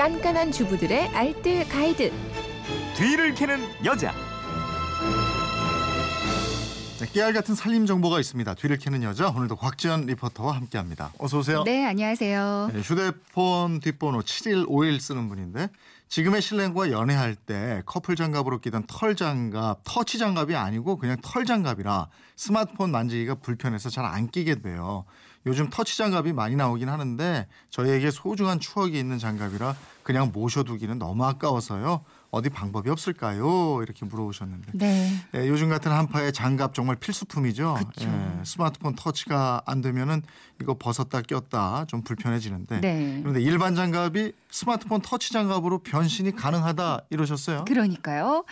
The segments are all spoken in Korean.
깐깐한 주부들의 알뜰 가이드. 뒤를 캐는 여자. 네, 깨알 같은 살림 정보가 있습니다. 뒤를 캐는 여자 오늘도 곽지연 리포터와 함께합니다. 어서 오세요. 네, 안녕하세요. 네, 휴대폰 뒷번호 7151 쓰는 분인데 지금의 신랑과 연애할 때 커플 장갑으로 끼던 털 장갑, 터치 장갑이 아니고 그냥 털 장갑이라 스마트폰 만지기가 불편해서 잘 안 끼게 돼요. 요즘 터치 장갑이 많이 나오긴 하는데 저희에게 소중한 추억이 있는 장갑이라 그냥 모셔두기는 너무 아까워서요. 어디 방법이 없을까요? 이렇게 물어보셨는데. 네. 예, 요즘 같은 한파에 장갑 정말 필수품이죠. 예, 스마트폰 터치가 안 되면은 이거 벗었다 꼈다 좀 불편해지는데. 네. 그런데 일반 장갑이 스마트폰 터치 장갑으로 변신이 가능하다 이러셨어요? 그러니까요.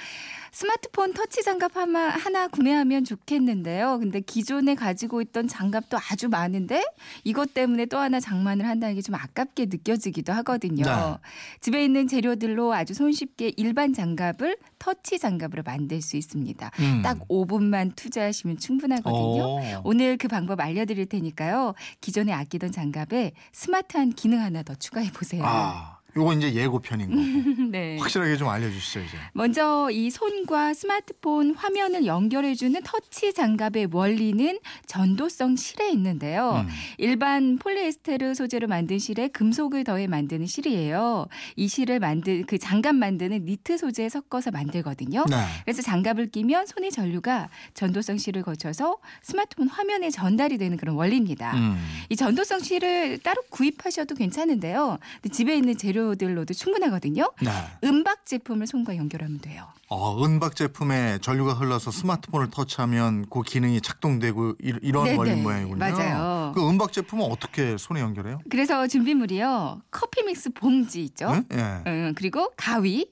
스마트폰 터치 장갑 하나, 하나 구매하면 좋겠는데요. 근데 기존에 가지고 있던 장갑도 아주 많은데 이것 때문에 또 하나 장만을 한다는 게 좀 아깝게 느껴지기도 하거든요. 네. 집에 있는 재료들로 아주 손쉽게 일반 장갑을 터치 장갑으로 만들 수 있습니다. 음. 딱 5분만 투자하시면 충분하거든요. 오. 오늘 그 방법 알려드릴 테니까요. 기존에 아끼던 장갑에 스마트한 기능 하나 더 추가해 보세요. 아, 요거 이제 예고편인 거고. 네. 확실하게 좀 알려주시죠 이제. 먼저 이 손과 스마트폰 화면을 연결해주는 터치 장갑의 원리는 전도성 실에 있는데요. 음. 일반 폴리에스테르 소재로 만든 실에 금속을 더해 만드는 실이에요. 이 실을 만든 그 장갑 만드는 니트 소재에 섞어서 만들거든요. 네. 그래서 장갑을 끼면 손의 전류가 전도성 실을 거쳐서 스마트폰 화면에 전달이 되는 그런 원리입니다. 음. 이 전도성 실을 따로 구입하셔도 괜찮은데요. 근데 집에 있는 재료 들로도 충분하거든요. 네. 은박 제품을 손과 연결하면 돼요. 어, 은박 제품에 전류가 흘러서 스마트폰을 터치하면 그 기능이 작동되고 이, 런 원리 모양이군요. 맞아요. 그 은박 제품은 어떻게 손에 연결해요? 그래서 준비물이요. 커피 믹스 봉지 있죠. 응? 예. 음, 그리고 가위,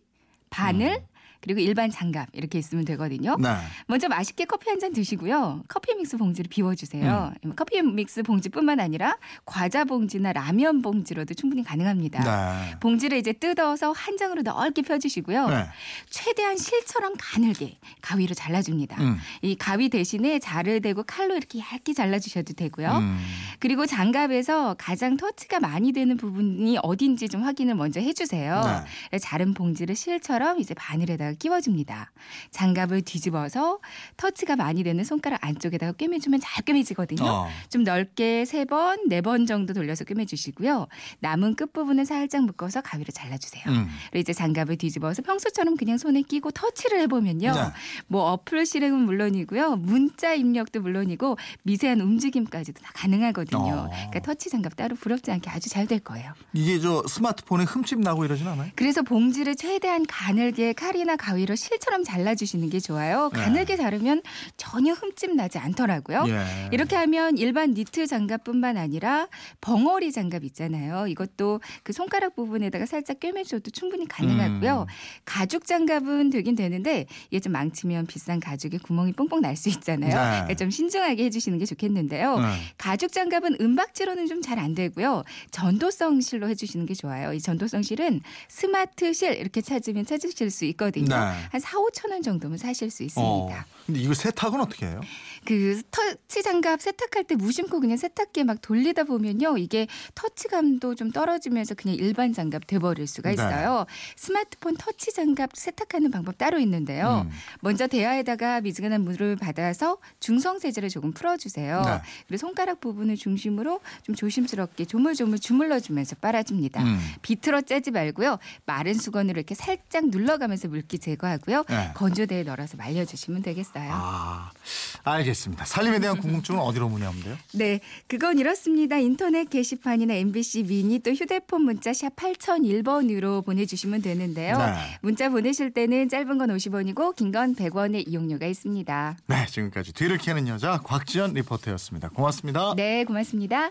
바늘, 그리고 일반 장갑 이렇게 있으면 되거든요. 네. 먼저 맛있게 커피 한 잔 드시고요. 커피 믹스 봉지를 비워주세요. 음. 커피 믹스 봉지뿐만 아니라 과자 봉지나 라면 봉지로도 충분히 가능합니다. 네. 봉지를 이제 뜯어서 한 장으로 넓게 펴주시고요. 네. 최대한 실처럼 가늘게 가위로 잘라줍니다. 음. 이 가위 대신에 자를 대고 칼로 이렇게 얇게 잘라주셔도 되고요. 음. 그리고 장갑에서 가장 터치가 많이 되는 부분이 어딘지 좀 확인을 먼저 해주세요. 네. 자른 봉지를 실처럼 이제 바늘에다 가 끼워줍니다. 장갑을 뒤집어서 터치가 많이 되는 손가락 안쪽에다가 꿰매주면 잘 꿰매지거든요. 어. 좀 넓게 세 번, 네 번 정도 돌려서 꿰매주시고요. 남은 끝부분을 살짝 묶어서 가위로 잘라주세요. 음. 그리고 이제 장갑을 뒤집어서 평소처럼 그냥 손에 끼고 터치를 해보면요. 네. 뭐 어플 실행은 물론이고요. 문자 입력도 물론이고 미세한 움직임까지도 다 가능하거든요. 어. 그러니까 터치 장갑 따로 부럽지 않게 아주 잘 될 거예요. 이게 저 스마트폰에 흠집 나고 이러진 않아요? 그래서 봉지를 최대한 가늘게 칼이나 가위로 실처럼 잘라주시는 게 좋아요. 네. 가늘게 자르면 전혀 흠집 나지 않더라고요. 예. 이렇게 하면 일반 니트 장갑뿐만 아니라 벙어리 장갑 있잖아요. 이것도 그 손가락 부분에다가 살짝 꿰매줘도 충분히 가능하고요. 음. 가죽 장갑은 되긴 되는데 이게 좀 망치면 비싼 가죽에 구멍이 뽕뽕 날 수 있잖아요. 네. 그러니까 좀 신중하게 해주시는 게 좋겠는데요. 네. 가죽 장갑은 은박지로는 좀 잘 안 되고요. 전도성 실로 해주시는 게 좋아요. 이 전도성 실은 스마트 실 이렇게 찾으면 찾으실 수 있거든요. 네. 한 4, 5천 원 정도면 사실 수 있습니다. 어. 근데 이거 세탁은 어떻게 해요? 그 터치 장갑 세탁할 때 무심코 그냥 세탁기에 막 돌리다 보면요. 이게 터치감도 좀 떨어지면서 그냥 일반 장갑 돼버릴 수가 네. 있어요. 스마트폰 터치 장갑 세탁하는 방법 따로 있는데요. 음. 먼저 대야에다가 미지근한 물을 받아서 중성 세제를 조금 풀어주세요. 네. 그리고 손가락 부분을 중심으로 좀 조심스럽게 조물조물 주물러주면서 빨아줍니다. 음. 비틀어 째지 말고요. 마른 수건으로 이렇게 살짝 눌러가면서 물기 제거하고요. 네. 건조대에 널어서 말려주시면 되겠어요. 아, 알겠습니다. 살림에 대한 궁금증은 어디로 문의하면 돼요? 네, 그건 이렇습니다. 인터넷 게시판이나 MBC 미니 또 휴대폰 문자 샵 8001번으로 보내주시면 되는데요. 네. 문자 보내실 때는 짧은 건 50원이고 긴 건 100원의 이용료가 있습니다. 네, 지금까지 뒤를 캐는 여자 곽지연 리포터였습니다. 고맙습니다. 네, 고맙습니다.